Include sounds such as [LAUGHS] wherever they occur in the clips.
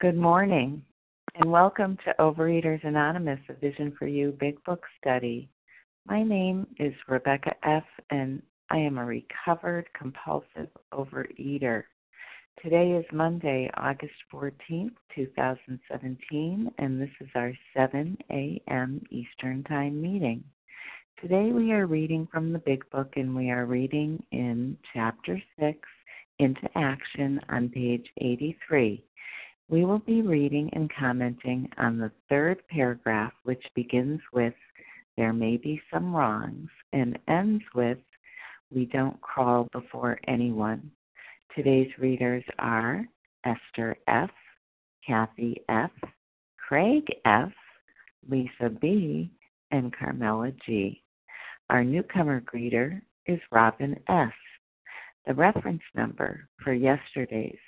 Good morning, and welcome to Overeaters Anonymous, a Vision for You Big Book Study. My name is Rebecca F., and I am a recovered compulsive overeater. Today is Monday, August 14th, 2017, and this is our 7 a.m. Eastern Time meeting. Today we are reading from the Big Book, and we are reading in Chapter 6, Into Action, on page 83. We will be reading and commenting on the third paragraph, which begins with, There may be some wrongs, and ends with, We don't crawl before anyone. Today's readers are Esther F., Kathy F., Craig F., Lisa B., and Carmela G. Our newcomer greeter is Robin S. The reference number for yesterday's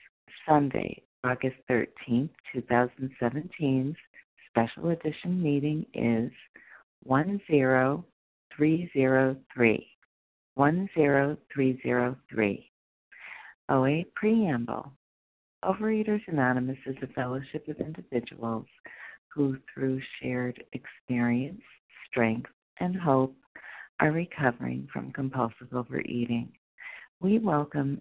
Sunday, August 13th, 2017's special edition meeting is 10303. 10303. OA Preamble Overeaters Anonymous is a fellowship of individuals who, through shared experience, strength, and hope, are recovering from compulsive overeating. We welcome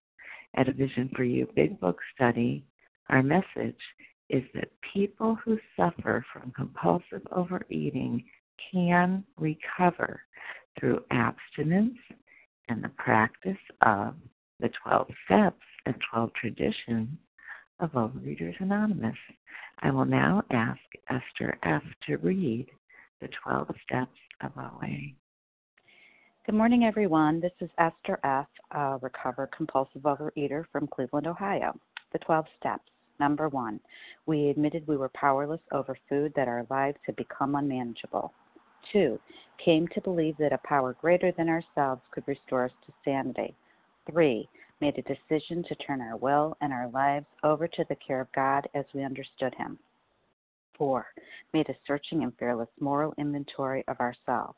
At a Vision for You Big Book study, our message is that people who suffer from compulsive overeating can recover through abstinence and the practice of the 12 steps and 12 traditions of Overeaters Anonymous. I will now ask Esther F. to read the 12 steps of OA. Good morning, everyone. This is Esther F., a recovered compulsive overeater from Cleveland, Ohio. The 12 steps. Number one, we admitted we were powerless over food, that our lives had become unmanageable. Two, came to believe that a power greater than ourselves could restore us to sanity. Three, made a decision to turn our will and our lives over to the care of God as we understood Him. 4. Made a searching and fearless moral inventory of ourselves.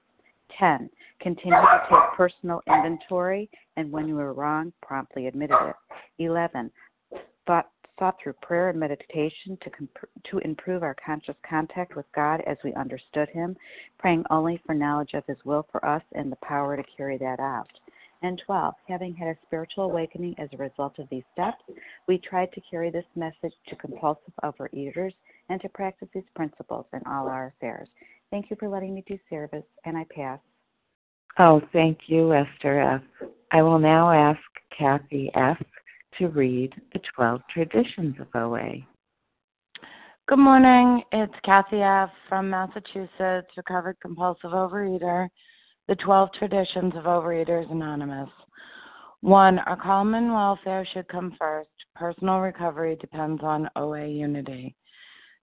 10. Continued to take personal inventory, and when you were wrong, promptly admitted it. 11. Thought, through prayer and meditation to, comp- to improve our conscious contact with God as we understood Him, praying only for knowledge of His will for us and the power to carry that out. And 12, having had a spiritual awakening as a result of these steps, we tried to carry this message to compulsive overeaters and to practice these principles in all our affairs. Thank you for letting me do service, and I pass. Oh, thank you, Esther F. I will now ask Kathy F. to read the 12 traditions of OA. Good morning. It's Kathy F. from Massachusetts, recovered compulsive overeater the 12 Traditions of Overeaters Anonymous. 1. Our common welfare should come first. Personal recovery depends on OA unity.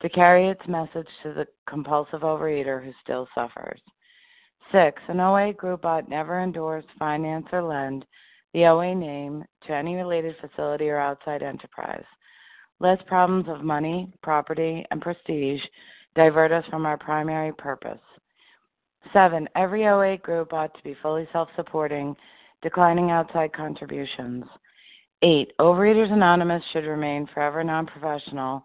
to carry its message to the compulsive overeater who still suffers. Six, an OA group ought never endorse, finance, or lend the OA name to any related facility or outside enterprise. Lest problems of money, property, and prestige divert us from our primary purpose. Seven, every OA group ought to be fully self supporting, declining outside contributions. Eight, Overeaters Anonymous should remain forever non professional,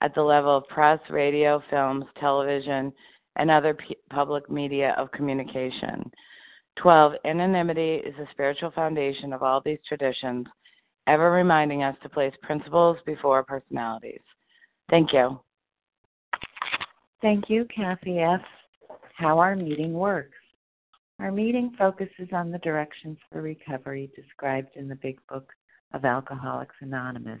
at the level of press, radio, films, television, and other p- public media of communication. 12. Anonymity is the spiritual foundation of all these traditions, ever reminding us to place principles before personalities. Thank you. Thank you, Kathy F. How our meeting works. Our meeting focuses on the directions for recovery described in the Big Book of Alcoholics Anonymous.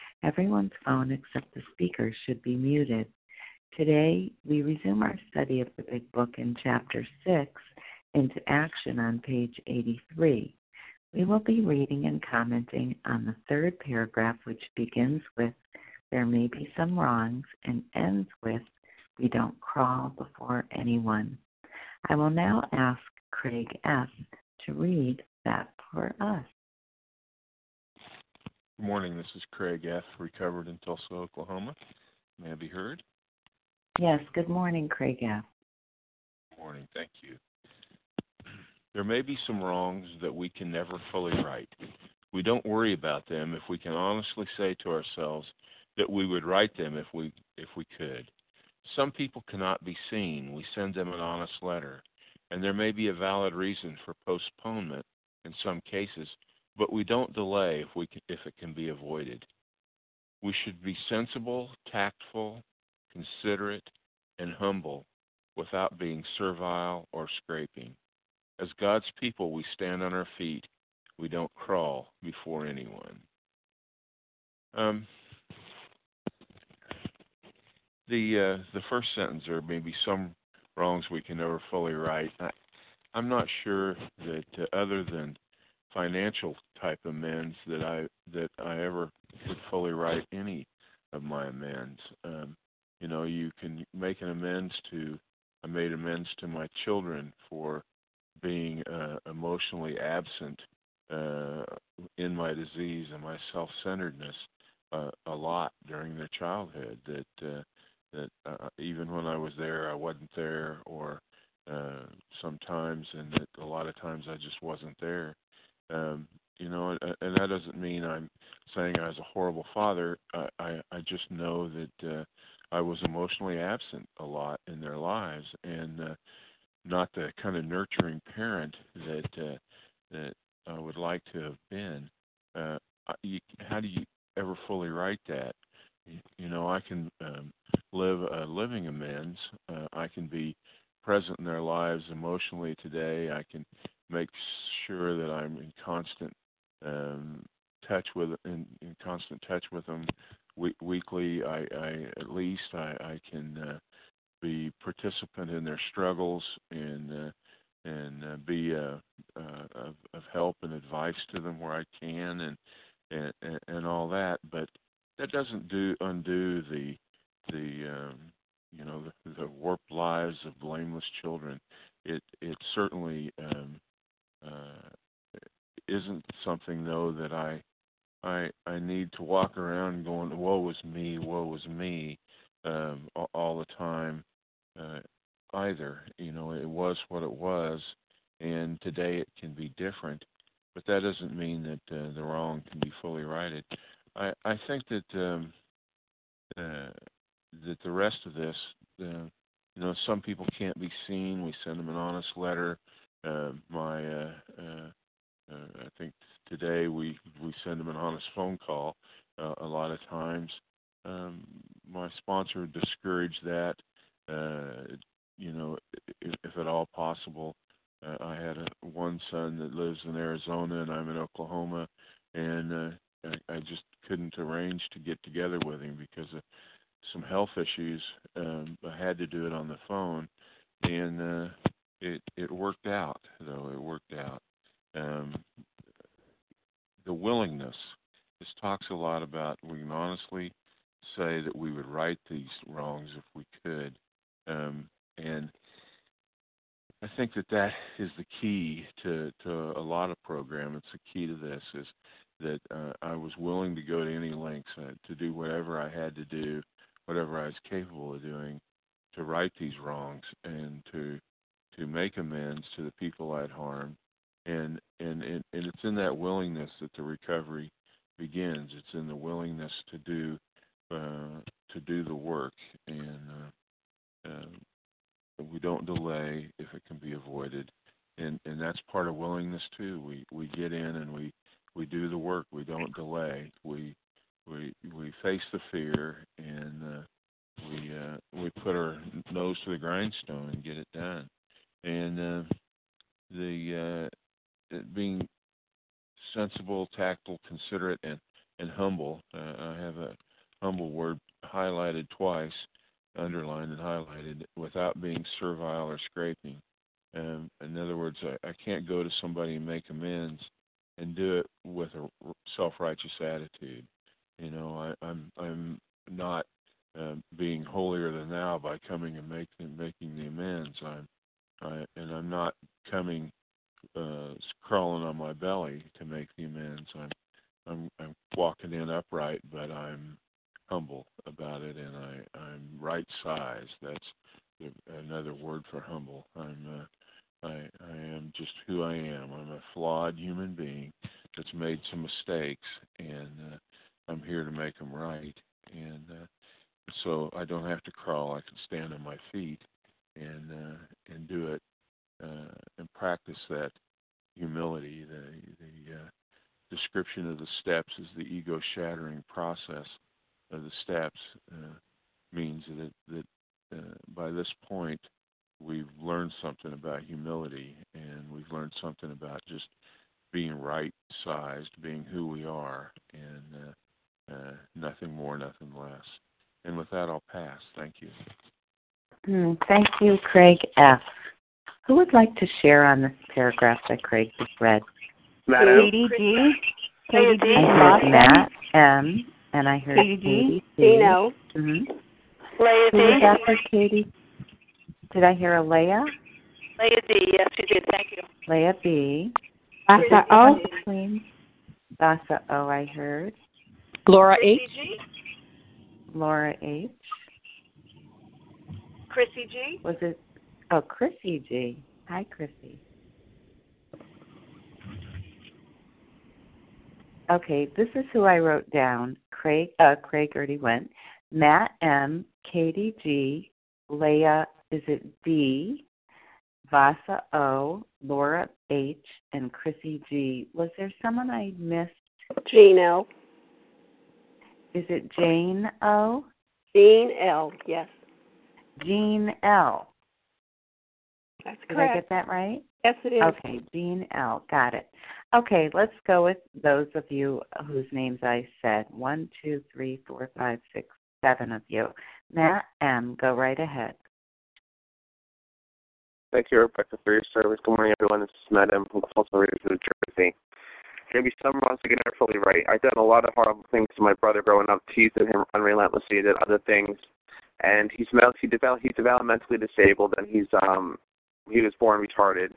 Everyone's phone except the speaker should be muted. Today, we resume our study of the Big Book in Chapter 6 into action on page 83. We will be reading and commenting on the third paragraph, which begins with There may be some wrongs and ends with We don't crawl before anyone. I will now ask Craig F. to read that for us. Good morning. This is Craig F., recovered in Tulsa, Oklahoma. May I be heard? Yes. Good morning, Craig F. Good morning. Thank you. There may be some wrongs that we can never fully right. We don't worry about them if we can honestly say to ourselves that we would right them if we if we could. Some people cannot be seen. We send them an honest letter, and there may be a valid reason for postponement in some cases but we don't delay if we can, if it can be avoided. We should be sensible, tactful, considerate, and humble without being servile or scraping. As God's people, we stand on our feet. We don't crawl before anyone. Um, the uh, the first sentence there may be some wrongs we can never fully right. I, I'm not sure that uh, other than financial type amends that I that I ever would fully write any of my amends. Um, you know, you can make an amends to. I made amends to my children for being uh, emotionally absent uh, in my disease and my self-centeredness uh, a lot during their childhood. That uh, that uh, even when I was there, I wasn't there, or uh, sometimes, and that a lot of times I just wasn't there. Um, you know, and that doesn't mean I'm saying I was a horrible father. I I, I just know that uh, I was emotionally absent a lot in their lives, and uh, not the kind of nurturing parent that uh, that I would like to have been. Uh, you, how do you ever fully write that? You know, I can um, live a living amends. Uh, I can be present in their lives emotionally today. I can make sure that I'm in constant um, touch with in, in constant touch with them we, weekly. I, I at least I, I can uh, be participant in their struggles and uh, and uh, be uh, uh, of, of help and advice to them where I can and and and all that. But that doesn't do undo the the um, you know the, the warped lives of blameless children. It it certainly um, isn't something though that I I I need to walk around going woe is me, woe is me um, all, all the time uh, either. You know, it was what it was, and today it can be different. But that doesn't mean that uh, the wrong can be fully righted. I I think that um, uh, that the rest of this, uh, you know, some people can't be seen. We send them an honest letter. Uh, my uh, uh, I think today we we send them an honest phone call. A lot of times, um, my sponsor discouraged that. You know, if, if at all possible. I had a, one son that lives in Arizona, and I'm in Oklahoma, and I, I just couldn't arrange to get together with him because of some health issues. Um, I had to do it on the phone, and it it worked out. Though it worked out. Um, the willingness. This talks a lot about we can honestly say that we would right these wrongs if we could, um, and I think that that is the key to to a lot of program. It's the key to this is that uh, I was willing to go to any lengths uh, to do whatever I had to do, whatever I was capable of doing, to right these wrongs and to to make amends to the people I'd harmed, and and and, and it's in that willingness that the recovery begins. It's in the willingness to do uh, to do the work, and uh, uh, we don't delay if it can be avoided, and and that's part of willingness too. We we get in and we we do the work. We don't delay. We we we face the fear and uh, we uh, we put our nose to the grindstone and get it done. And uh, the uh, being sensible, tactful, considerate, and and humble. Uh, I have a humble word highlighted twice underlined and highlighted without being servile or scraping. Um, in other words, I, I can't go to somebody and make amends and do it with a self-righteous attitude. You know, I, I'm I'm not uh, being holier than thou by coming and making making the amends. I'm I, and I'm not coming uh, crawling on my belly to make the amends. I'm I'm I'm walking in upright, but I'm humble about it, and I I'm right sized. That's another word for humble. I'm uh, I I am just who I am. I'm a flawed human being that's made some mistakes, and uh, I'm here to make them right. And uh, so I don't have to crawl. I can stand on my feet and uh, and do it uh, and practice that humility. The the uh, description of the steps is the ego shattering process of the steps uh, means that that uh, by this point we've learned something about humility and we've learned something about just being right sized, being who we are, and uh, nothing more, nothing less. And with that, I'll pass. Thank you. Mm, thank you, Craig F. Who would like to share on this paragraph that Craig just read? Katie G. Katie G. I heard Matt M. And I heard Katie G. Dino. Mm-hmm. Leah Who D. was that Katie? Did I hear a Leah? Leah D. Yes, you did. Thank you. Leah B. Vasa O. Queen. Vasa O. I heard. Laura H. G. Laura H. Chrissy G. Was it? Oh, Chrissy G. Hi, Chrissy. Okay, this is who I wrote down. Craig, uh, Craig already went. Matt M, Katie G, Leah, is it D, Vasa O, Laura H, and Chrissy G. Was there someone I missed? Jean L. Is it Jane O? Jane L. Yes, Jean L. that's Did correct. I get that right? Yes, it is. Okay, Jean L. Got it. Okay, let's go with those of you whose names I said. One, two, three, four, five, six, seven of you. Matt M., go right ahead. Thank you, Rebecca, for your service. Good morning, everyone. This is Matt M. from Tulsa, New Jersey. Maybe some wrongs to get never fully right. I've done a lot of horrible things to my brother growing up, teased at him unrelentlessly, did other things, and he's he developed he's developmentally disabled, and he's um he was born retarded,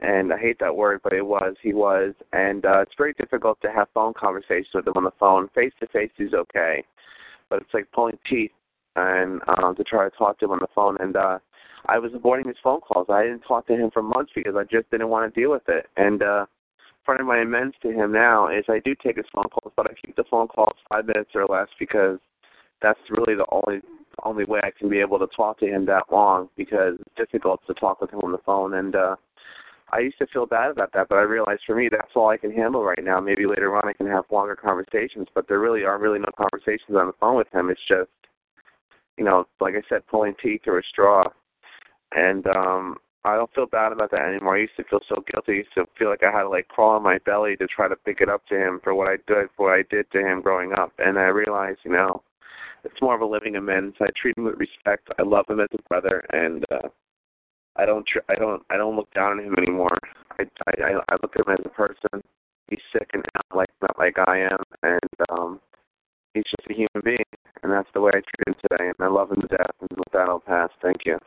and I hate that word, but it was he was, and uh, it's very difficult to have phone conversations with him on the phone. Face to face, he's okay, but it's like pulling teeth and um to try to talk to him on the phone, and uh I was avoiding his phone calls. I didn't talk to him for months because I just didn't want to deal with it, and uh part of my amends to him now is I do take his phone calls, but I keep the phone calls five minutes or less because that's really the only only way I can be able to talk to him that long because it's difficult to talk with him on the phone and uh I used to feel bad about that, but I realized for me that's all I can handle right now. Maybe later on I can have longer conversations, but there really are really no conversations on the phone with him. It's just you know, like I said, pulling teeth or a straw. And um I don't feel bad about that anymore. I used to feel so guilty. I used to feel like I had to like crawl on my belly to try to pick it up to him for what I did for what I did to him growing up. And I realized, you know, it's more of a living amends. I treat him with respect. I love him as a brother, and uh, I don't tr- I don't I don't look down on him anymore. I I I look at him as a person. He's sick and out like not like I am, and um, he's just a human being, and that's the way I treat him today. And I love him to death. And with that, I'll pass. Thank you.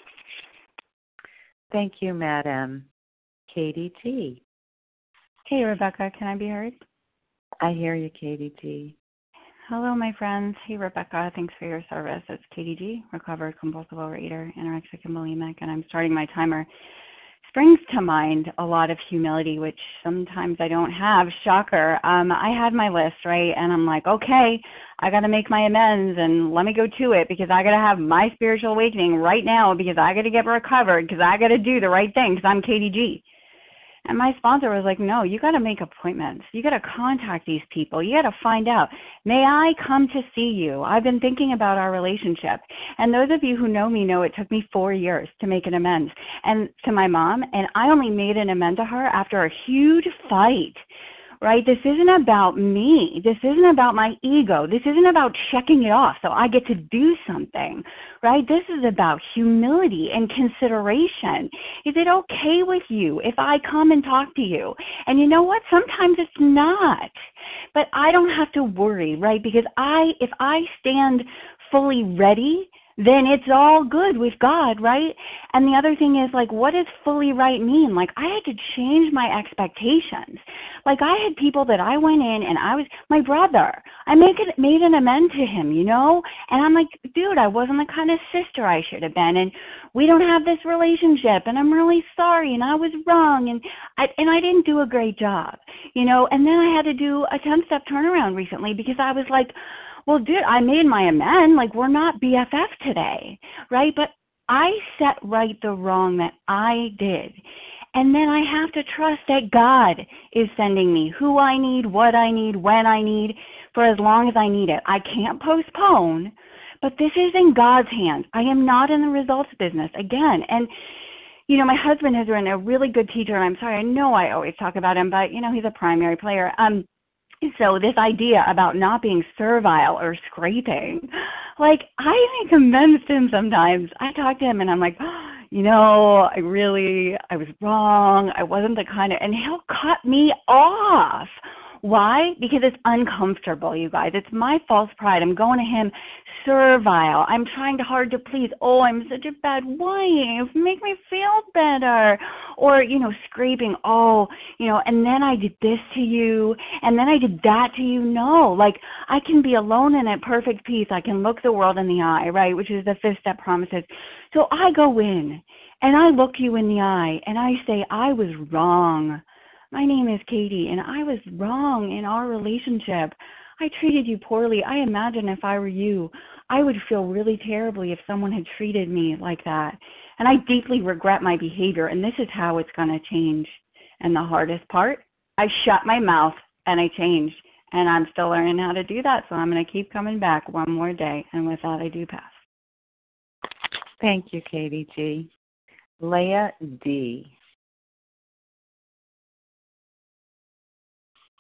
Thank you, Madam. Katie T. Hey, Rebecca, can I be heard? I hear you, Katie T. Hello, my friends. Hey, Rebecca, thanks for your service. It's Katie G., recovered compulsive overeater, anorexic and bulimic, and I'm starting my timer. Springs to mind a lot of humility, which sometimes I don't have. Shocker. Um, I had my list, right? And I'm like, okay, I got to make my amends and let me go to it because I got to have my spiritual awakening right now because I got to get recovered because I got to do the right thing because I'm Katie G. And my sponsor was like, no, you got to make appointments. You got to contact these people. You got to find out. May I come to see you? I've been thinking about our relationship. And those of you who know me know it took me four years to make an amends and to my mom. And I only made an amend to her after a huge fight right? This isn't about me. This isn't about my ego. This isn't about checking it off so I get to do something, right? This is about humility and consideration. Is it okay with you if I come and talk to you? And you know what? Sometimes it's not. But I don't have to worry, right? Because I if I stand fully ready then it's all good with God, right? And the other thing is like what does fully right mean? Like I had to change my expectations. Like I had people that I went in and I was my brother. I make it made an amend to him, you know? And I'm like, dude, I wasn't the kind of sister I should have been and we don't have this relationship and I'm really sorry and I was wrong and I and I didn't do a great job. You know, and then I had to do a 10 step turnaround recently because I was like well, dude, I made my amend. Like, we're not BFF today, right? But I set right the wrong that I did. And then I have to trust that God is sending me who I need, what I need, when I need, for as long as I need it. I can't postpone, but this is in God's hands. I am not in the results business again. And you know, my husband has been a really good teacher, and I'm sorry, I know I always talk about him, but you know, he's a primary player. Um, so this idea about not being servile or scraping, like I even convinced him sometimes. I talk to him and I'm like, [GASPS] you know, I really I was wrong. I wasn't the kind of and he'll cut me off. Why? Because it's uncomfortable, you guys. It's my false pride. I'm going to him servile. I'm trying hard to please. Oh, I'm such a bad wife. Make me feel better. Or, you know, scraping, oh, you know, and then I did this to you, and then I did that to you. No, like I can be alone and at perfect peace. I can look the world in the eye, right? Which is the fifth step promises. So I go in and I look you in the eye and I say, I was wrong. My name is Katie, and I was wrong in our relationship. I treated you poorly. I imagine if I were you, I would feel really terribly if someone had treated me like that. And I deeply regret my behavior, and this is how it's going to change. And the hardest part, I shut my mouth and I changed. And I'm still learning how to do that, so I'm going to keep coming back one more day. And with that, I do pass. Thank you, Katie G. Leah D.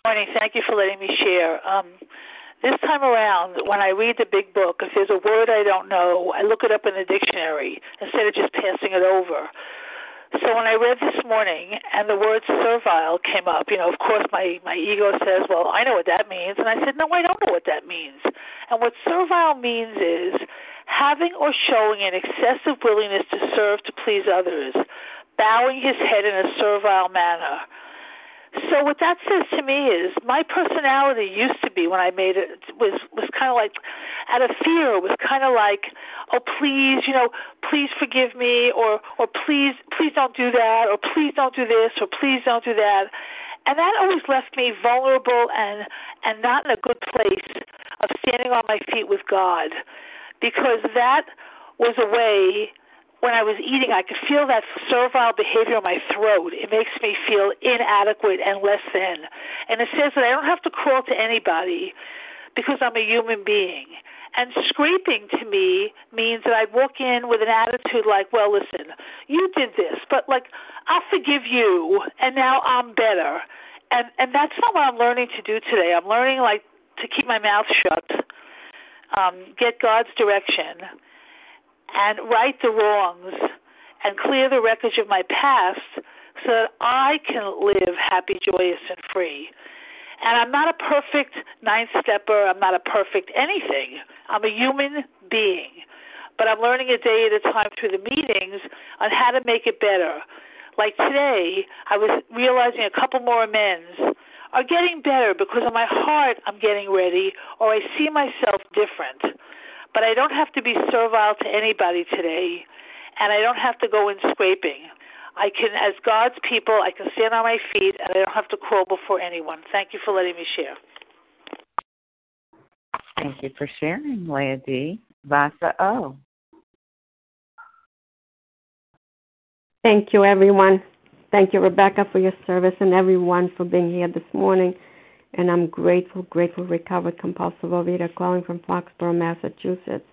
Good morning. Thank you for letting me share. Um, this time around, when I read the big book, if there's a word I don't know, I look it up in the dictionary instead of just passing it over. So when I read this morning and the word servile came up, you know, of course my my ego says, "Well, I know what that means," and I said, "No, I don't know what that means." And what servile means is having or showing an excessive willingness to serve to please others, bowing his head in a servile manner. So what that says to me is my personality used to be when I made it was was kind of like out of fear. Was kind of like, oh please, you know, please forgive me, or or please please don't do that, or please don't do this, or please don't do that, and that always left me vulnerable and and not in a good place of standing on my feet with God, because that was a way when I was eating, I could feel that servile behavior in my throat. It makes me feel inadequate and less than. And it says that I don't have to crawl to anybody because I'm a human being. And scraping to me means that I walk in with an attitude like, well, listen, you did this, but like, I'll forgive you, and now I'm better. And and that's not what I'm learning to do today. I'm learning like to keep my mouth shut, um, get God's direction, and right the wrongs and clear the wreckage of my past so that I can live happy, joyous, and free. And I'm not a perfect ninth stepper. I'm not a perfect anything. I'm a human being. But I'm learning a day at a time through the meetings on how to make it better. Like today, I was realizing a couple more amends are getting better because in my heart I'm getting ready or I see myself different. But I don't have to be servile to anybody today, and I don't have to go in scraping. I can, as God's people, I can stand on my feet, and I don't have to crawl before anyone. Thank you for letting me share. Thank you for sharing, Leah D. Vasa O. Thank you, everyone. Thank you, Rebecca, for your service and everyone for being here this morning. And I'm grateful, grateful, recovered compulsive overeater calling from Foxborough, Massachusetts.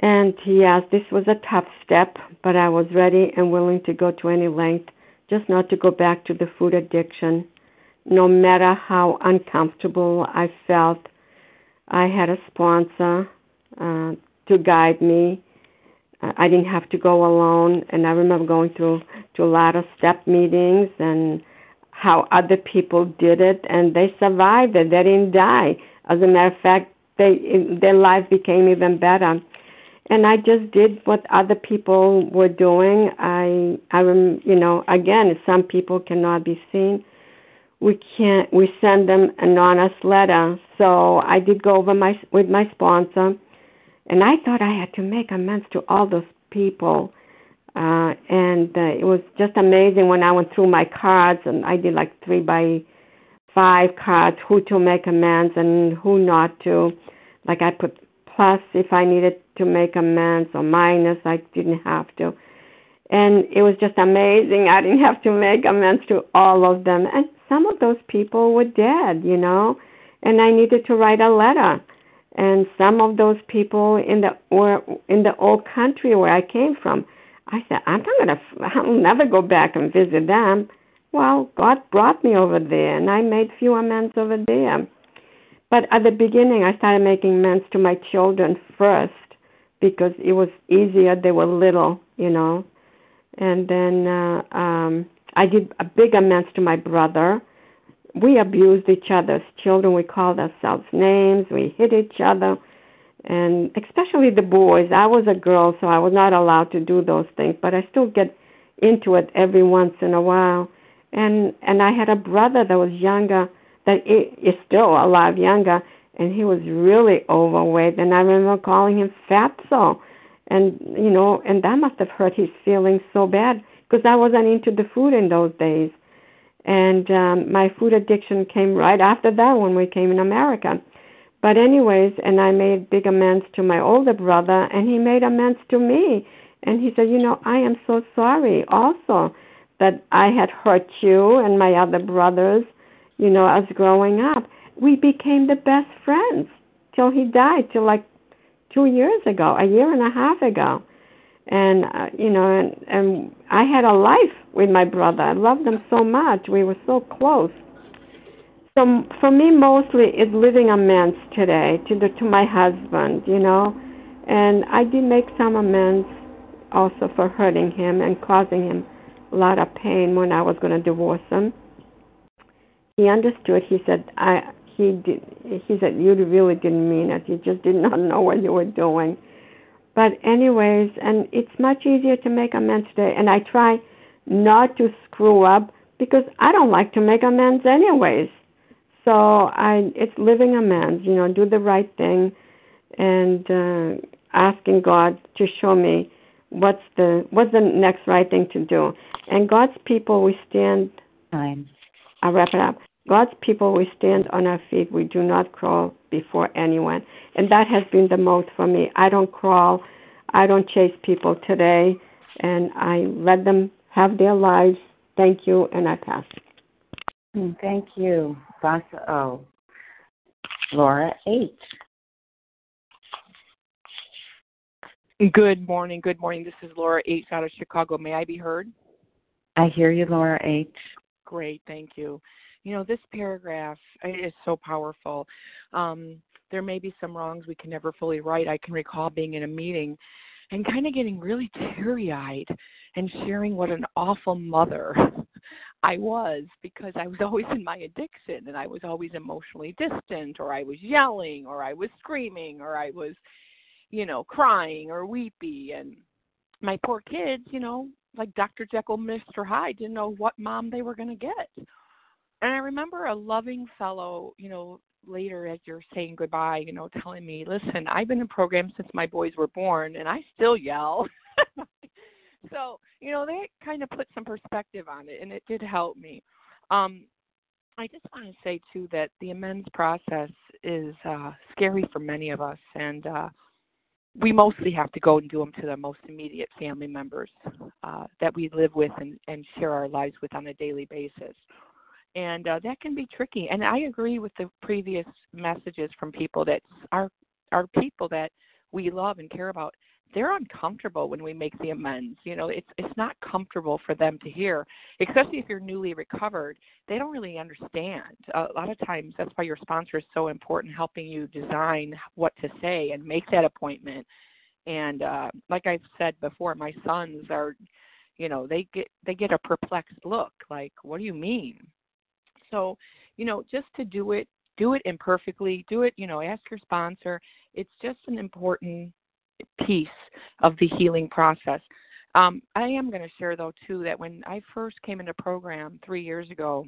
And yes, this was a tough step, but I was ready and willing to go to any length just not to go back to the food addiction. No matter how uncomfortable I felt, I had a sponsor uh, to guide me. I didn't have to go alone, and I remember going through to a lot of step meetings and how other people did it, and they survived it. They didn't die. As a matter of fact, they their life became even better. And I just did what other people were doing. I, I, you know, again, some people cannot be seen. We can't. We send them an honest letter. So I did go over my with my sponsor, and I thought I had to make amends to all those people uh, and uh, it was just amazing when I went through my cards and I did like three by five cards, who to make amends and who not to. Like I put plus if I needed to make amends or minus, I didn't have to. And it was just amazing. I didn't have to make amends to all of them. And some of those people were dead, you know, and I needed to write a letter. And some of those people in the were in the old country where I came from I said, I'm not gonna, I'll never go back and visit them. Well, God brought me over there, and I made few amends over there. But at the beginning, I started making amends to my children first because it was easier. They were little, you know. And then uh, um, I did a big amends to my brother. We abused each other as children. We called ourselves names. We hit each other and especially the boys. I was a girl, so I was not allowed to do those things, but I still get into it every once in a while. And and I had a brother that was younger, that is still alive, younger, and he was really overweight. And I remember calling him fatso, and you know, and that must have hurt his feelings so bad because I wasn't into the food in those days. And um, my food addiction came right after that when we came in America but anyways, and I made big amends to my older brother, and he made amends to me. And he said, you know, I am so sorry also that I had hurt you and my other brothers, you know, as growing up. We became the best friends till he died, till like two years ago, a year and a half ago. And uh, you know, and and I had a life with my brother. I loved him so much. We were so close. So for me, mostly it's living amends today to the to my husband, you know, and I did make some amends also for hurting him and causing him a lot of pain when I was going to divorce him. He understood. He said, "I." He did. He said, "You really didn't mean it. You just did not [LAUGHS] know what you were doing." But anyways, and it's much easier to make amends today. And I try not to screw up because I don't like to make amends anyways. So I, it's living amends. You know, do the right thing, and uh, asking God to show me what's the what's the next right thing to do. And God's people, we stand. Time. I'll wrap it up. God's people, we stand on our feet. We do not crawl before anyone. And that has been the most for me. I don't crawl. I don't chase people today. And I let them have their lives. Thank you. And I pass. Hmm, thank you, Vasa O. Laura H. Good morning. Good morning. This is Laura H. out of Chicago. May I be heard? I hear you, Laura H. Great. Thank you. You know, this paragraph is so powerful. Um, there may be some wrongs we can never fully right. I can recall being in a meeting and kind of getting really teary eyed and sharing what an awful mother I was because I was [LAUGHS] always in my addiction and I was always emotionally distant or I was yelling or I was screaming or I was, you know, crying or weepy and my poor kids, you know, like Dr. Jekyll, Mr. Hyde, didn't know what mom they were going to get. And I remember a loving fellow, you know, later as you're saying goodbye, you know, telling me, listen, I've been in programs since my boys were born and I still yell. [LAUGHS] so, you know, they kind of put some perspective on it and it did help me. Um, I just want to say too that the amends process is uh, scary for many of us, and uh, we mostly have to go and do them to the most immediate family members uh, that we live with and, and share our lives with on a daily basis and uh, that can be tricky. And I agree with the previous messages from people that our our people that we love and care about. They're uncomfortable when we make the amends. You know, it's it's not comfortable for them to hear, especially if you're newly recovered. They don't really understand. A lot of times, that's why your sponsor is so important, helping you design what to say and make that appointment. And uh, like I've said before, my sons are, you know, they get they get a perplexed look, like, "What do you mean?" So, you know, just to do it, do it imperfectly, do it, you know, ask your sponsor. It's just an important piece of the healing process. Um, I am going to share though too that when I first came into program three years ago,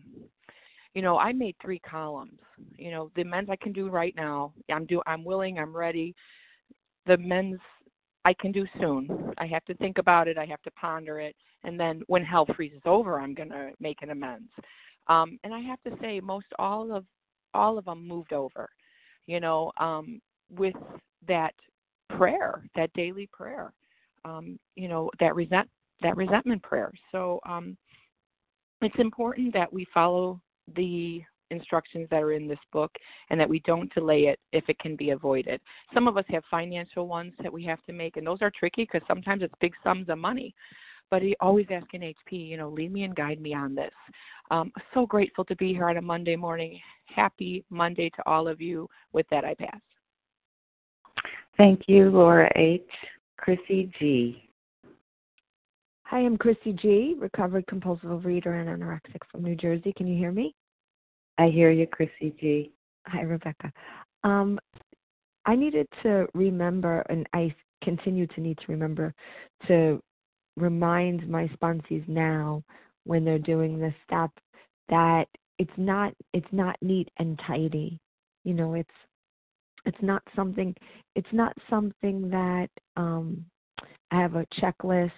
you know, I made three columns. You know, the men's I can do right now. I'm do I'm willing, I'm ready. The men's I can do soon. I have to think about it, I have to ponder it, and then when hell freezes over, I'm going to make an amends. Um, and I have to say, most all of all of them moved over, you know, um, with that prayer, that daily prayer, um, you know, that resent that resentment prayer. So um, it's important that we follow the instructions that are in this book and that we don't delay it if it can be avoided. Some of us have financial ones that we have to make, and those are tricky because sometimes it's big sums of money. But he always asking HP, you know, lead me and guide me on this. Um, so grateful to be here on a Monday morning. Happy Monday to all of you. With that, I pass. Thank you, Laura H. Chrissy G. Hi, I'm Chrissy G., recovered compulsive reader and anorexic from New Jersey. Can you hear me? I hear you, Chrissy G. Hi, Rebecca. Um, I needed to remember, and I continue to need to remember, to remind my sponsees now when they're doing this step that it's not it's not neat and tidy you know it's it's not something it's not something that um i have a checklist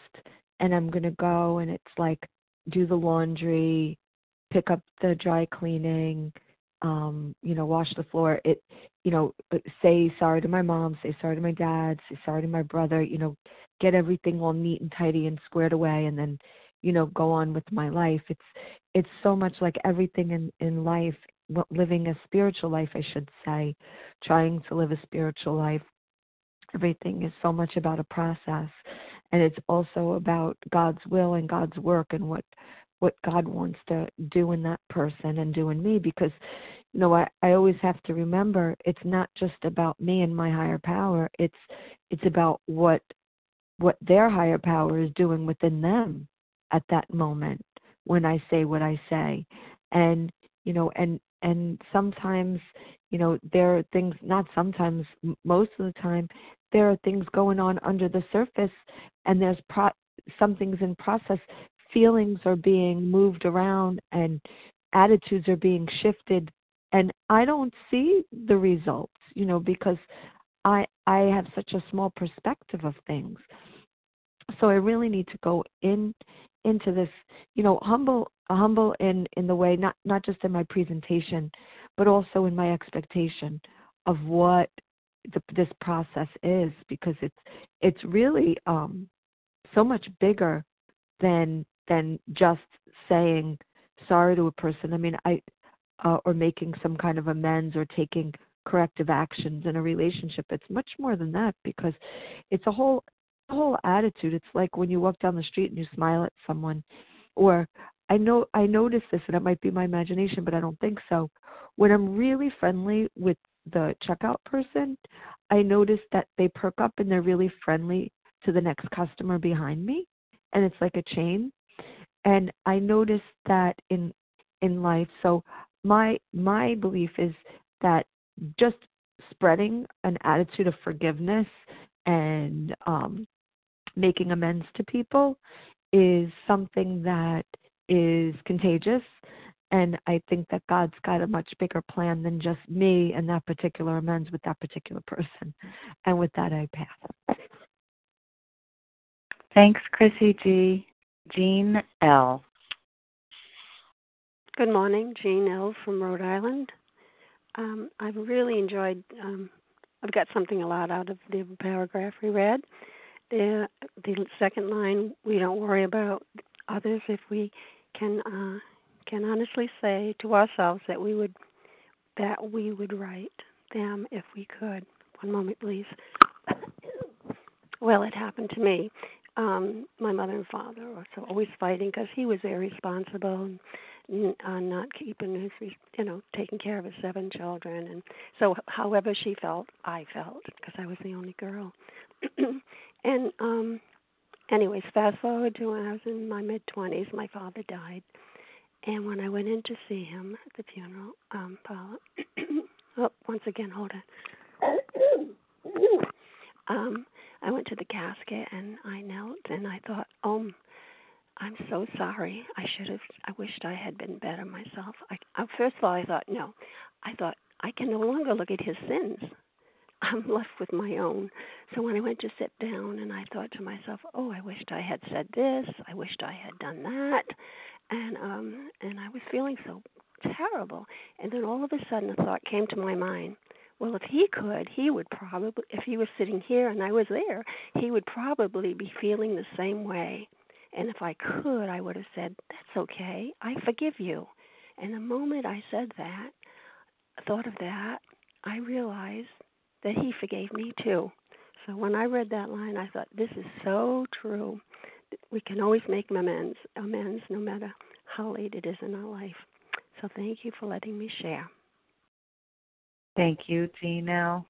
and i'm going to go and it's like do the laundry pick up the dry cleaning um you know wash the floor. It you know uh, say sorry to my mom say sorry to my dad say sorry to my brother you know get everything all neat and tidy and squared away and then you know go on with my life. It's it's so much like everything in in life living a spiritual life i should say trying to live a spiritual life. Everything is so much about a process and it's also about god's will and god's work and what what God wants to do in that person and do in me because you know I, I always have to remember it's not just about me and my higher power it's it's about what what their higher power is doing within them at that moment when I say what I say. And you know and and sometimes you know there are things not sometimes most of the time there are things going on under the surface and there's pro- something's in process feelings are being moved around and attitudes are being shifted and i don't see the results you know because i i have such a small perspective of things so i really need to go in into this you know humble humble in in the way not not just in my presentation but also in my expectation of what the, this process is because it's it's really um so much bigger than than just saying sorry to a person. I mean i uh, or making some kind of amends or taking corrective actions in a relationship. It's much more than that because it's a whole whole attitude. It's like when you walk down the street and you smile at someone. Or i know i notice this and it might be my imagination but i don't think so. When i'm really friendly with the checkout person i notice that they perk up and they're really friendly to the next customer behind me and it's like a chain. And i notice that in in life. So my my belief is that just spreading an attitude of forgiveness and um making amends to people is something that is contagious and I think that God's got a much bigger plan than just me and that particular amends with that particular person. And with that, I pass. Thanks, Chrissy G. Jean L. Good morning, Jean L. from Rhode Island. Um, I've really enjoyed. Um, I've got something a lot out of the paragraph we read. The the second line, we don't worry about others if we can uh, can honestly say to ourselves that we would that we would write them if we could. One moment, please. well, it happened to me um my mother and father were so always fighting because he was irresponsible and uh, not keeping his you know taking care of his seven children and so however she felt i felt because i was the only girl [CLEARS THROAT] and um anyways fast forward to when i was in my mid twenties my father died and when i went in to see him at the funeral um paula [COUGHS] oh once again hold on [COUGHS] um I went to the casket and I knelt and I thought, "Oh, I'm so sorry. I should have. I wished I had been better myself." I, I first of all, I thought, no. I thought I can no longer look at his sins. I'm left with my own. So when I went to sit down and I thought to myself, "Oh, I wished I had said this. I wished I had done that," and um, and I was feeling so terrible. And then all of a sudden, a thought came to my mind well, if he could, he would probably, if he was sitting here and I was there, he would probably be feeling the same way. And if I could, I would have said, That's okay. I forgive you. And the moment I said that, thought of that, I realized that he forgave me too. So when I read that line, I thought, This is so true. We can always make amends, amends no matter how late it is in our life. So thank you for letting me share. Thank you, Gino.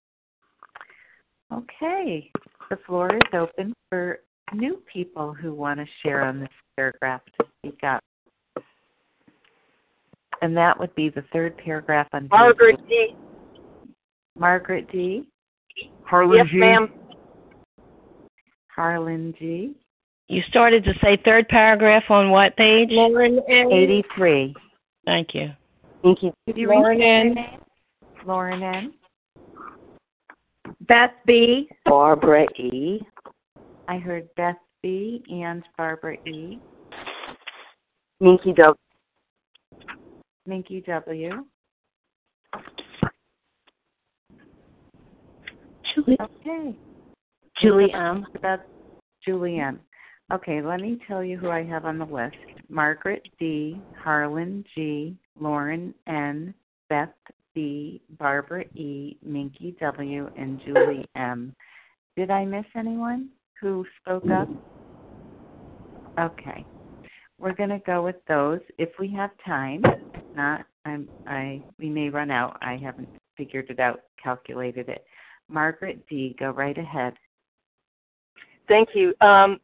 Okay, the floor is open for new people who want to share on this paragraph to speak up. And that would be the third paragraph on Margaret D. Margaret D. Harlan yes, G. ma'am. Harlan G. You started to say third paragraph on what page? Lauren N. 83. Thank you. Thank you. Did you Lauren N. Lauren N. Beth B. Barbara E. I heard Beth B. and Barbara E. Minky W. Minky W. Julie. Okay. Julie M. That's Julie M. Okay, let me tell you who I have on the list. Margaret D, Harlan G, Lauren N, Beth B., Barbara E, Minky W, and Julie M. Did I miss anyone who spoke up? Okay. we're going to go with those if we have time. If not, I'm, I we may run out. I haven't figured it out, calculated it. Margaret D., go right ahead. Thank you. Um,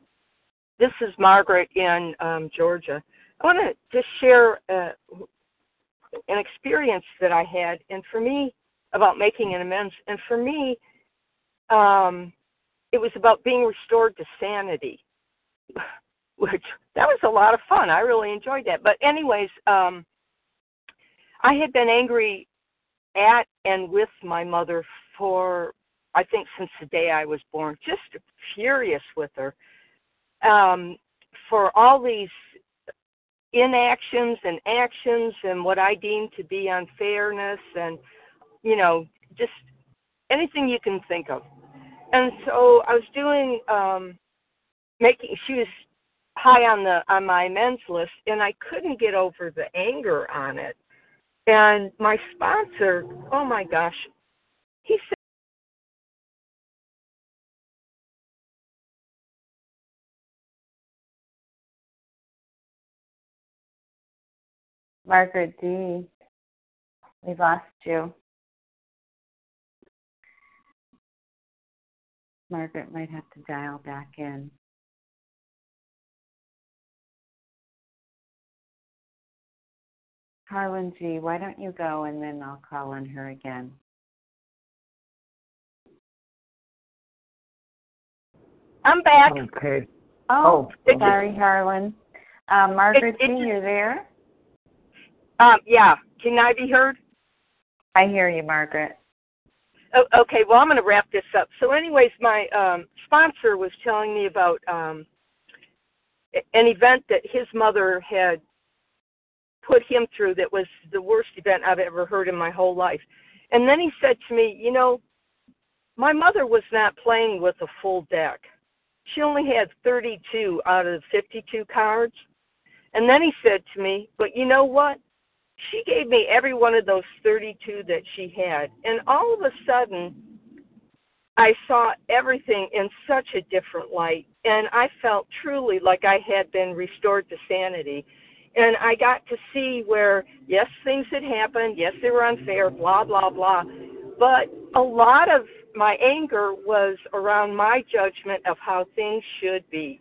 this is Margaret in um, Georgia. I want to just share uh, an experience that I had, and for me, about making an amends. And for me, um, it was about being restored to sanity, [LAUGHS] which that was a lot of fun. I really enjoyed that. But anyways, um, I had been angry at and with my mother for I think since the day I was born, just furious with her um, for all these inactions and actions and what I deem to be unfairness and you know just anything you can think of. And so I was doing um, making she was high on the on my men's list and I couldn't get over the anger on it. And my sponsor, oh my gosh, he Margaret D., we lost you. Margaret might have to dial back in. Harlan G., why don't you go and then I'll call on her again. I'm back. Okay. Oh, Oh, sorry, Harlan. Uh, Margaret It- it G., you're there? Um, yeah, can I be heard? I hear you, Margaret. Oh, okay, well, I'm going to wrap this up. So, anyways, my um, sponsor was telling me about um, an event that his mother had put him through that was the worst event I've ever heard in my whole life. And then he said to me, You know, my mother was not playing with a full deck. She only had 32 out of 52 cards. And then he said to me, But you know what? she gave me every one of those 32 that she had. And all of a sudden, I saw everything in such a different light. And I felt truly like I had been restored to sanity. And I got to see where, yes, things had happened. Yes, they were unfair, blah, blah, blah. But a lot of my anger was around my judgment of how things should be.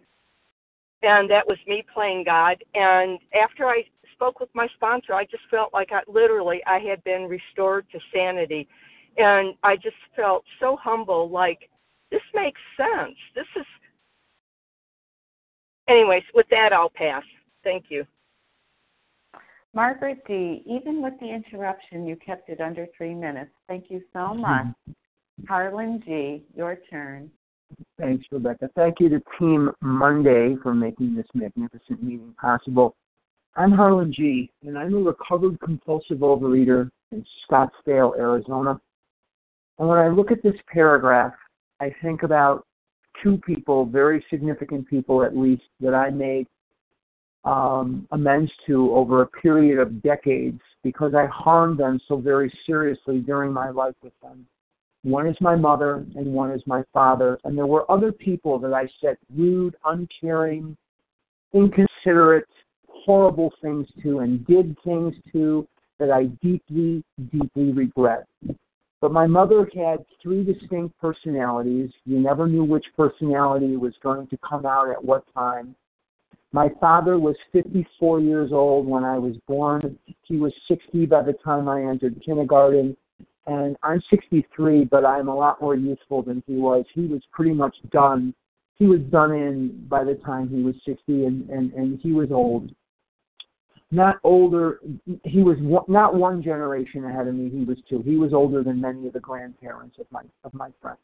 And that was me playing God. And after I spoke with my sponsor, I just felt like I literally I had been restored to sanity. And I just felt so humble, like this makes sense. This is anyways, with that I'll pass. Thank you. Margaret D., even with the interruption, you kept it under three minutes. Thank you so much. Mm-hmm. Harlan G., your turn. Thanks, Rebecca. Thank you to Team Monday for making this magnificent meeting possible. I'm Harlan G., and I'm a recovered compulsive overeater in Scottsdale, Arizona. And when I look at this paragraph, I think about two people, very significant people at least, that I made um, amends to over a period of decades because I harmed them so very seriously during my life with them. One is my mother, and one is my father. And there were other people that I said rude, uncaring, inconsiderate, horrible things to, and did things to that I deeply, deeply regret. But my mother had three distinct personalities. You never knew which personality was going to come out at what time. My father was 54 years old when I was born. He was 60 by the time I entered kindergarten. And I'm 63, but I'm a lot more youthful than he was. He was pretty much done. He was done in by the time he was 60, and, and, and he was old. Not older, he was one, not one generation ahead of me, he was two. He was older than many of the grandparents of my, of my friends.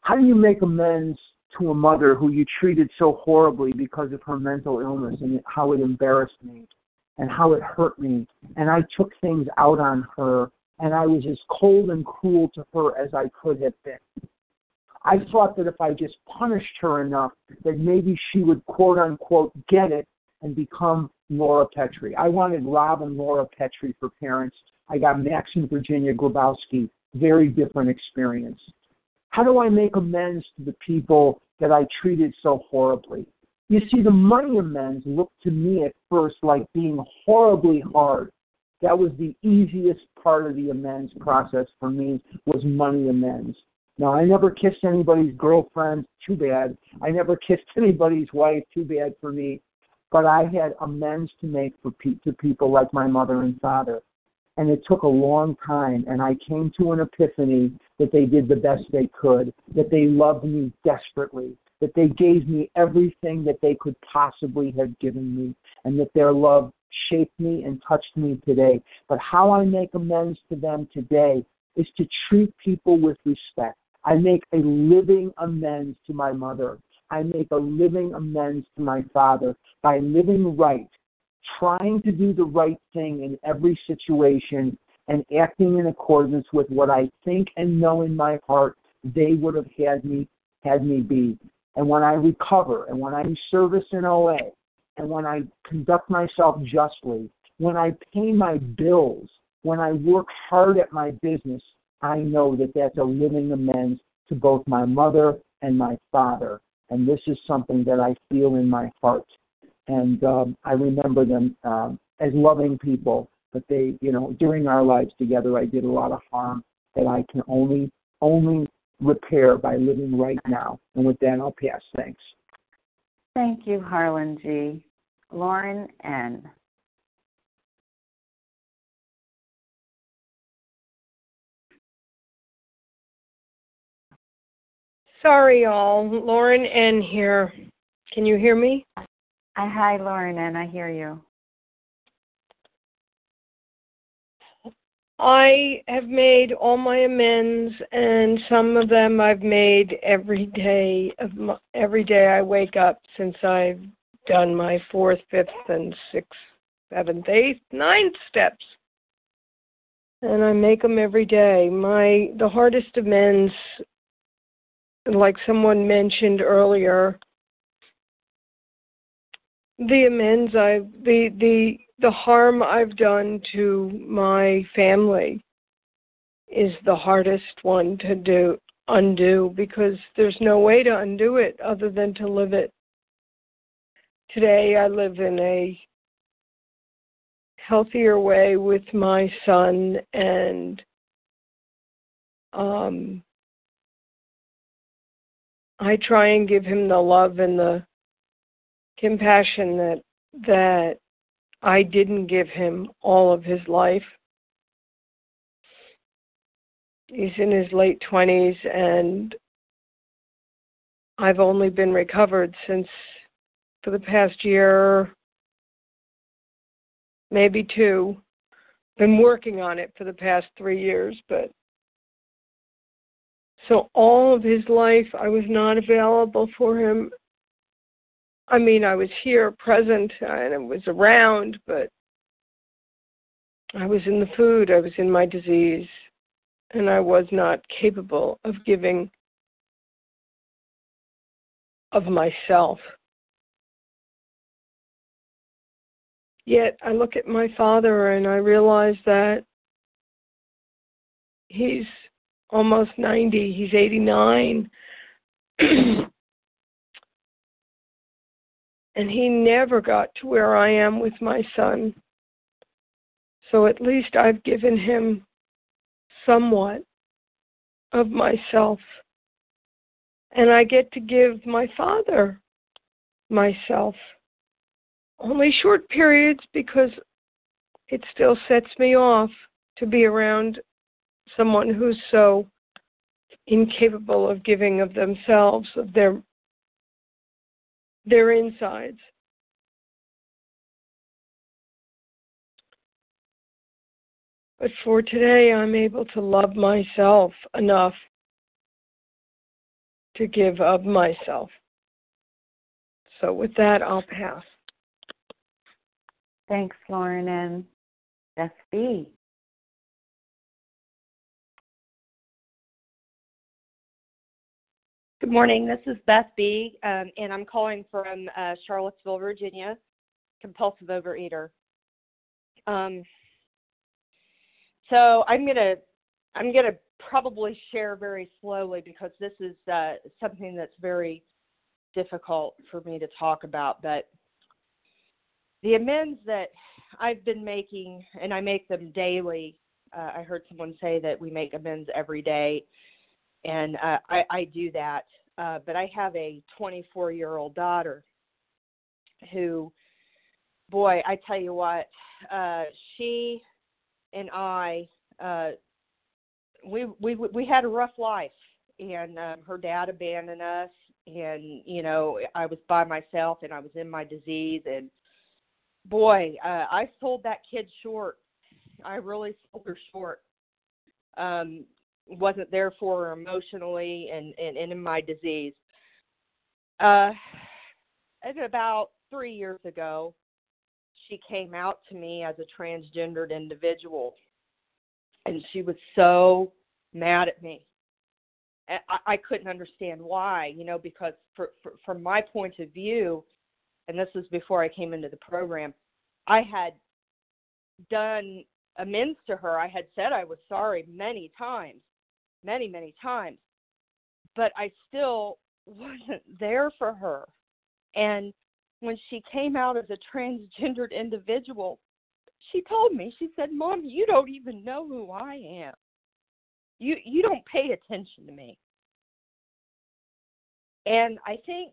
How do you make amends to a mother who you treated so horribly because of her mental illness and how it embarrassed me and how it hurt me and I took things out on her and I was as cold and cruel to her as I could have been. I thought that if I just punished her enough, that maybe she would quote unquote get it and become Laura Petrie. I wanted Rob and Laura Petrie for parents. I got Max and Virginia Grabowski. Very different experience. How do I make amends to the people that I treated so horribly? You see, the money amends looked to me at first like being horribly hard. That was the easiest part of the amends process for me was money amends. Now, I never kissed anybody's girlfriend, too bad. I never [LAUGHS] kissed anybody's wife, too bad for me. But I had amends to make for pe- to people like my mother and father. And it took a long time, and I came to an epiphany that they did the best they could, that they loved me desperately, that they gave me everything that they could possibly have given me, and that their love shaped me and touched me today. But how I make amends to them today is to treat people with respect. I make a living amends to my mother. I make a living amends to my father by living right, trying to do the right thing in every situation and acting in accordance with what I think and know in my heart they would have had me had me be. And when I recover and when I'm service in OA and when I conduct myself justly, when I pay my bills, when I work hard at my business, I know that that's a living amends to both my mother and my father. And this is something that I feel in my heart and um, I remember them um, as loving people. But they, you know, during our lives together, I did a lot of harm that I can only only repair by living right now. And with that, I'll pass. Thanks. Thank you, Harlan G. Lauren N. Sorry, all. Lauren N. here. Can you hear me? Hi, Lauren, and I hear you. I have made all my amends, and some of them I've made every day of my, every day I wake up since I've done my fourth, fifth, and sixth, seventh, eighth, ninth steps, and I make them every day. My the hardest amends, like someone mentioned earlier, the amends I the the the harm I've done to my family is the hardest one to do undo because there's no way to undo it other than to live it. Today I live in a healthier way with my son and um I try and give him the love and the compassion that that I didn't give him all of his life. He's in his late 20s and I've only been recovered since for the past year maybe two. Been working on it for the past 3 years, but so all of his life I was not available for him I mean, I was here, present, uh, and I was around, but I was in the food, I was in my disease, and I was not capable of giving of myself. Yet I look at my father and I realize that he's almost 90, he's 89. [CLEARS THROAT] and he never got to where I am with my son. So at least I've given him somewhat of myself. And I get to give my father myself. Only short periods because it still sets me off to be around someone who's so incapable of giving of themselves, of their their insides. But for today, I'm able to love myself enough to give of myself. So, with that, I'll pass. Thanks, Lauren N. Beth B. Good morning. This is Beth B., um, and I'm calling from uh, Charlottesville, Virginia, compulsive overeater. Um, so I'm gonna I'm gonna probably share very slowly because this is uh, something that's very difficult for me to talk about, but the amends that I've been making, and I make them daily. Uh, I heard someone say that we make amends every day, and uh, I, I do that. Uh, but I have a 24 year old daughter who, boy, I tell you what, uh, she and I, uh, we we we had a rough life, and um, her dad abandoned us, and you know I was by myself, and I was in my disease, and boy, uh, I sold that kid short. I really sold her short. Um, wasn't there for her emotionally and, and, and in my disease. Uh, about three years ago, she came out to me as a transgendered individual. And she was so mad at me. I, I couldn't understand why, you know, because for, for, from my point of view, and this was before I came into the program, I had done amends to her. I had said I was sorry many times, many, many times, but I still [LAUGHS] wasn't there for her. And when she came out as a transgendered [LAUGHS] individual, she told me, she said, Mom, you don't even know who I am. You you don't pay attention to me. And I think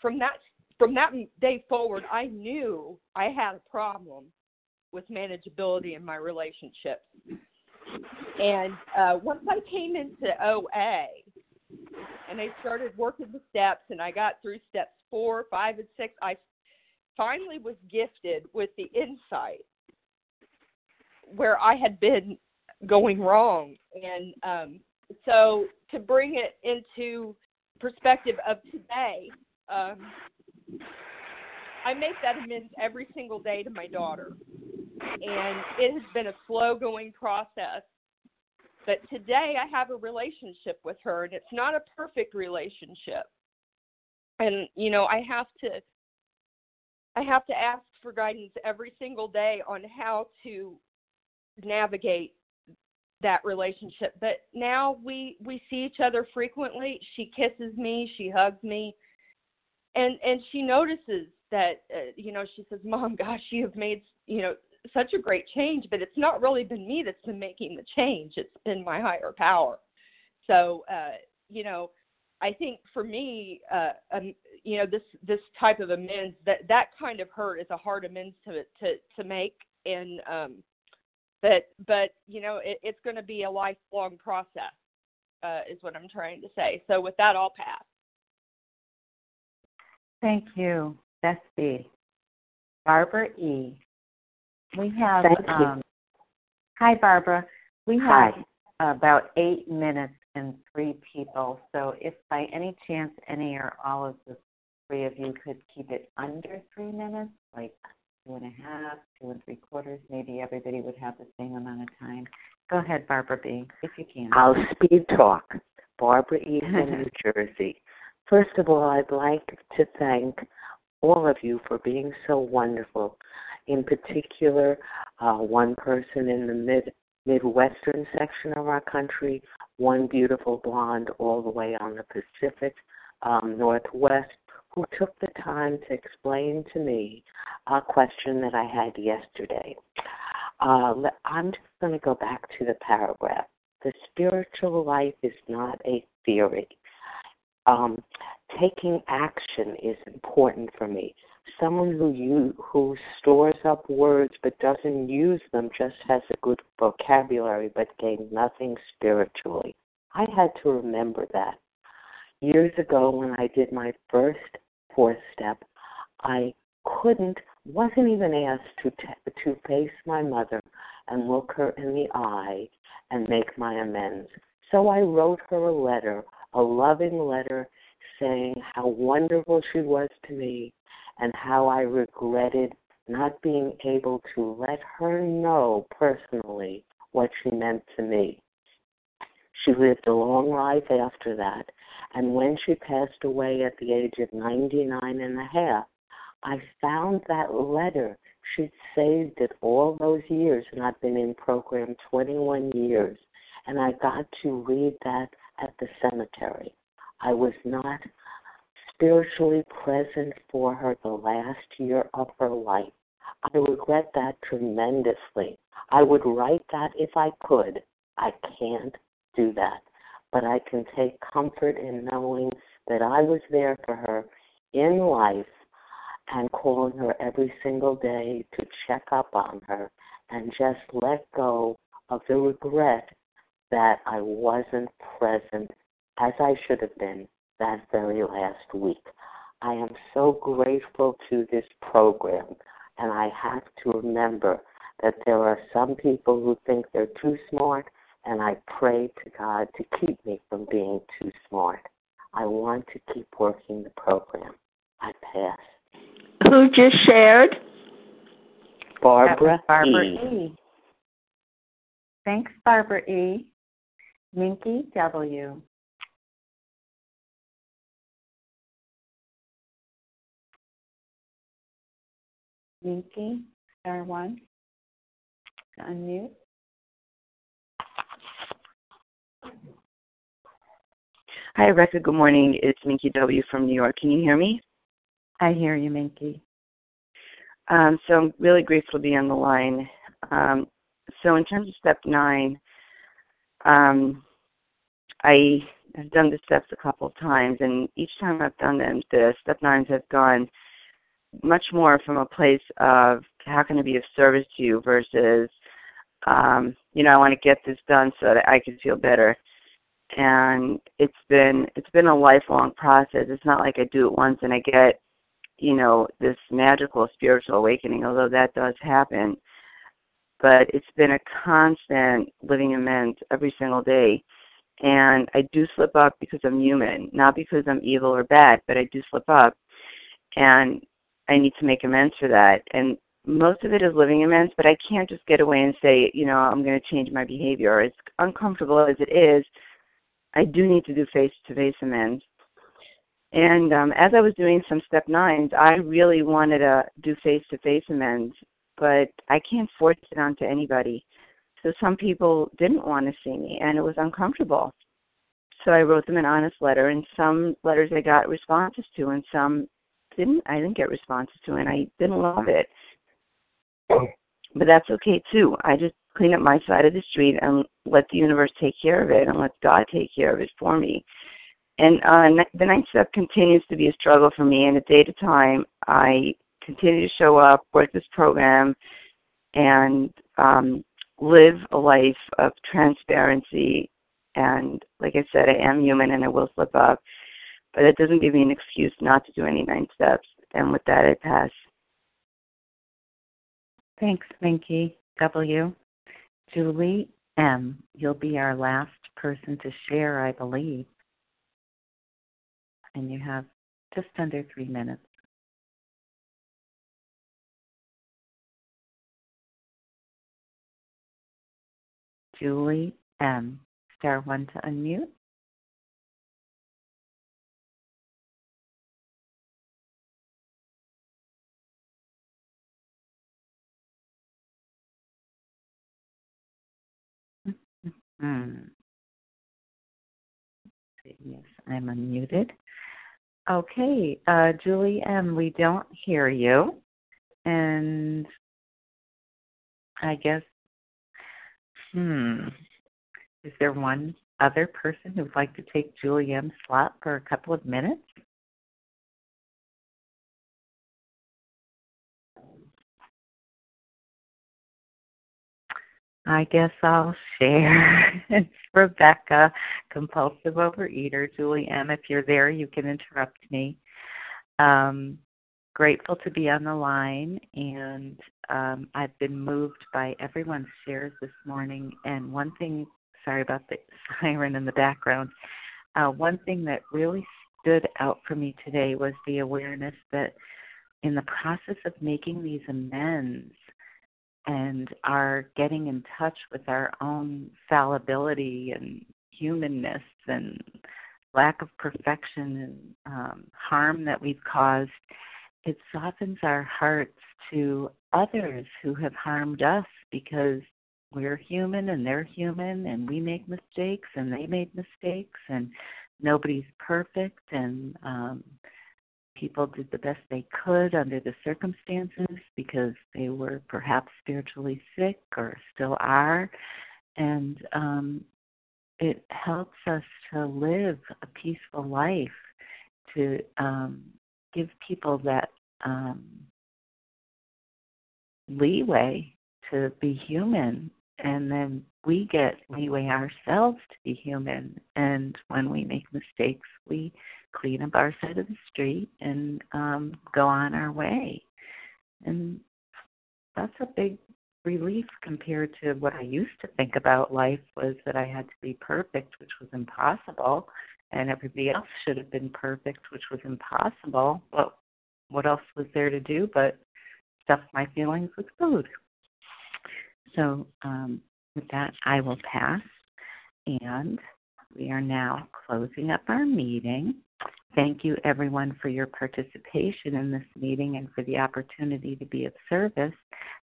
from that from that day forward, I knew I had a problem with manageability in my relationships. And uh, once I came into OA and I started working the steps and I got through steps four, five, and six, I finally was gifted with the insight where I had been going wrong. And um, so to bring it into perspective of today, um, I make that amends every single day to my daughter. And it has been a slow going process. But today I have a relationship with her, and it's not a perfect relationship. And, you know, I have to. I have to ask for guidance every single day on how to navigate that relationship. But now we we see each other frequently. She kisses me, she hugs me, and and she notices that uh, you know she says mom gosh you have made you know such a great change but it's not really been me that's been making the change. It's been my higher power. So uh you know i think for me uh um, you know this this type of amends that that kind of hurt is a hard amends to to to make. And um but but you know it, it's going to be a lifelong process uh is what i'm trying to say. So with that i'll pass. Thank you, Beth B. Barbara E. We have. Um, hi, Barbara. We have about eight minutes and three people. So, if by any chance any or all of the three of you could keep it under three minutes, like two and a half, two and three quarters, maybe everybody would have the same amount of time. Go ahead, Barbara B., if you can. I'll speed talk. Barbara E. from [LAUGHS] New Jersey. First of all, I'd like to thank all of you for being so wonderful. In particular, uh, one person in the mid midwestern section of our country, one beautiful blonde all the way on the Pacific um, Northwest, who took the time to explain to me a question that I had yesterday. Uh, I'm just going to go back to the paragraph. The spiritual life is not a theory um, taking action is important for me. Someone who you who stores up words but doesn't use them just has a good vocabulary but gain nothing spiritually. I had to remember that. Years ago when I did my first fourth step, I couldn't wasn't even asked to t- to face my mother and look her in the eye and make my amends. So I wrote her a letter a loving letter saying how wonderful she was to me and how I regretted not being able to let her know personally what she meant to me. She lived a long life after that, and when she passed away at the age of 99 and a half, I found that letter. She'd saved it all those years, and I've been in program 21 years, and I got to read that at the cemetery. I was not spiritually present for her the last year of her life. I regret that tremendously. I would write that if I could. I can't do that. But I can take comfort in knowing that I was there for her in life and calling her every single day to check up on her and just let go of the regret that I wasn't present as I should have been that very last week. I am so grateful to this program, and I have to remember that there are some people who think they're too smart, and I pray to God to keep me from being too smart. I want to keep working the program. I pass. Who just shared? Barbara, Barbara E. E. Thanks, Barbara E. Minky W. Minky, star one. To unmute. Hi, Rebecca. Good morning. It's Minky W. from New York. Can you hear me? I hear you, Minky. Um, so I'm really grateful to be on the line. Um, so in terms of step nine, um, I have done the steps a couple of times, and each time I've done them, the step nines have gone much more from a place of how can I be of service to you versus, um, you know, I want to get this done so that I can feel better. And it's been it's been a lifelong process. It's not like I do it once and I get, you know, this magical spiritual awakening, although that does happen. But it's been a constant living amends every single day. And I do slip up because I'm human, not because I'm evil or bad, but I do slip up. And I need to make amends for that. And most of it is living amends, but I can't just get away and say, you know, I'm going to change my behavior. As uncomfortable as it is, I do need to do face to face amends. And um, as I was doing some step nines, I really wanted to do face to face amends, but I can't force it onto anybody. So some people didn't want to see me, and it was uncomfortable. So I wrote them an honest letter, and some letters I got responses to, and some didn't. I didn't get responses to, and I didn't love it. But that's okay too. I just clean up my side of the street and let the universe take care of it, and let God take care of it for me. And uh, the ninth step continues to be a struggle for me, and a day at a time, I continue to show up, work this program, and um, live a life of transparency. And like I said, I am human and I will slip up, but it doesn't give me an excuse not to do any nine steps. And with that, I pass. Thanks, Minky W. Julie M. You'll be our last person to share, I believe. And you have just under three minutes. Julie M. Star one to unmute. Hmm. Yes, I'm unmuted. Okay, uh, Julie M., we don't hear you. And I guess, hmm, is there one other person who'd like to take Julie M.'s slot for a couple of minutes? I guess I'll share. [LAUGHS] it's Rebecca, compulsive overeater. Julie M., if you're there, you can interrupt me. Um, grateful to be on the line, and um, I've been moved by everyone's shares this morning. And one thing, sorry about the [LAUGHS] siren in the background, uh, one thing that really stood out for me today was the awareness that in the process of making these amends, and are getting in touch with our own fallibility and humanness and lack of perfection and um, harm that we've caused, it softens our hearts to others who have harmed us because we're human and they're human and we make mistakes and they made mistakes and nobody's perfect and um people did the best they could under the circumstances because they were perhaps spiritually sick or still are. And um it helps us to live a peaceful life to um give people that um leeway to be human. And then we get leeway ourselves to be human. And when we make mistakes we clean up our side of the street and um go on our way and that's a big relief compared to what I used to think about life was that I had to be perfect, which was impossible, and everybody else should have been perfect, which was impossible. But what else was there to do but stuff my feelings with food? So um, with that, I will pass, and we are now closing up our meeting. Thank you, everyone, for your participation in this meeting and for the opportunity to be of service.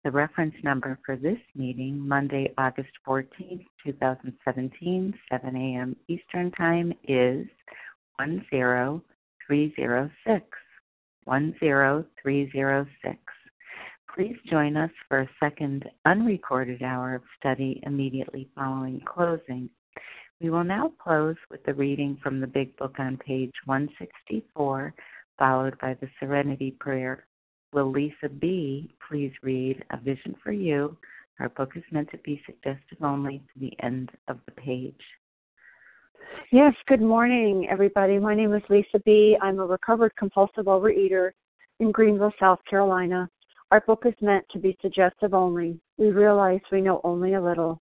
The reference number for this meeting, Monday, August 14th, 2017, 7 a.m. Eastern Time, is 10306. 10306. Please join us for a second unrecorded hour of study immediately following closing. We will now close with the reading from the Big Book on page 164, followed by the Serenity Prayer. Will Lisa B. please read A Vision for You? Our book is meant to be suggestive only to the end of the page. Yes, good morning, everybody. My name is Lisa B. I'm a recovered compulsive overeater in Greenville, South Carolina. Our book is meant to be suggestive only. We realize we know only a little.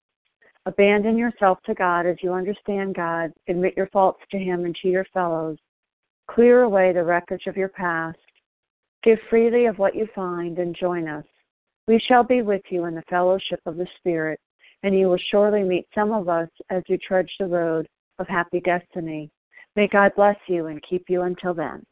Abandon yourself to God as you understand God. Admit your faults to Him and to your fellows. Clear away the wreckage of your past. Give freely of what you find and join us. We shall be with you in the fellowship of the Spirit, and you will surely meet some of us as you trudge the road of happy destiny. May God bless you and keep you until then.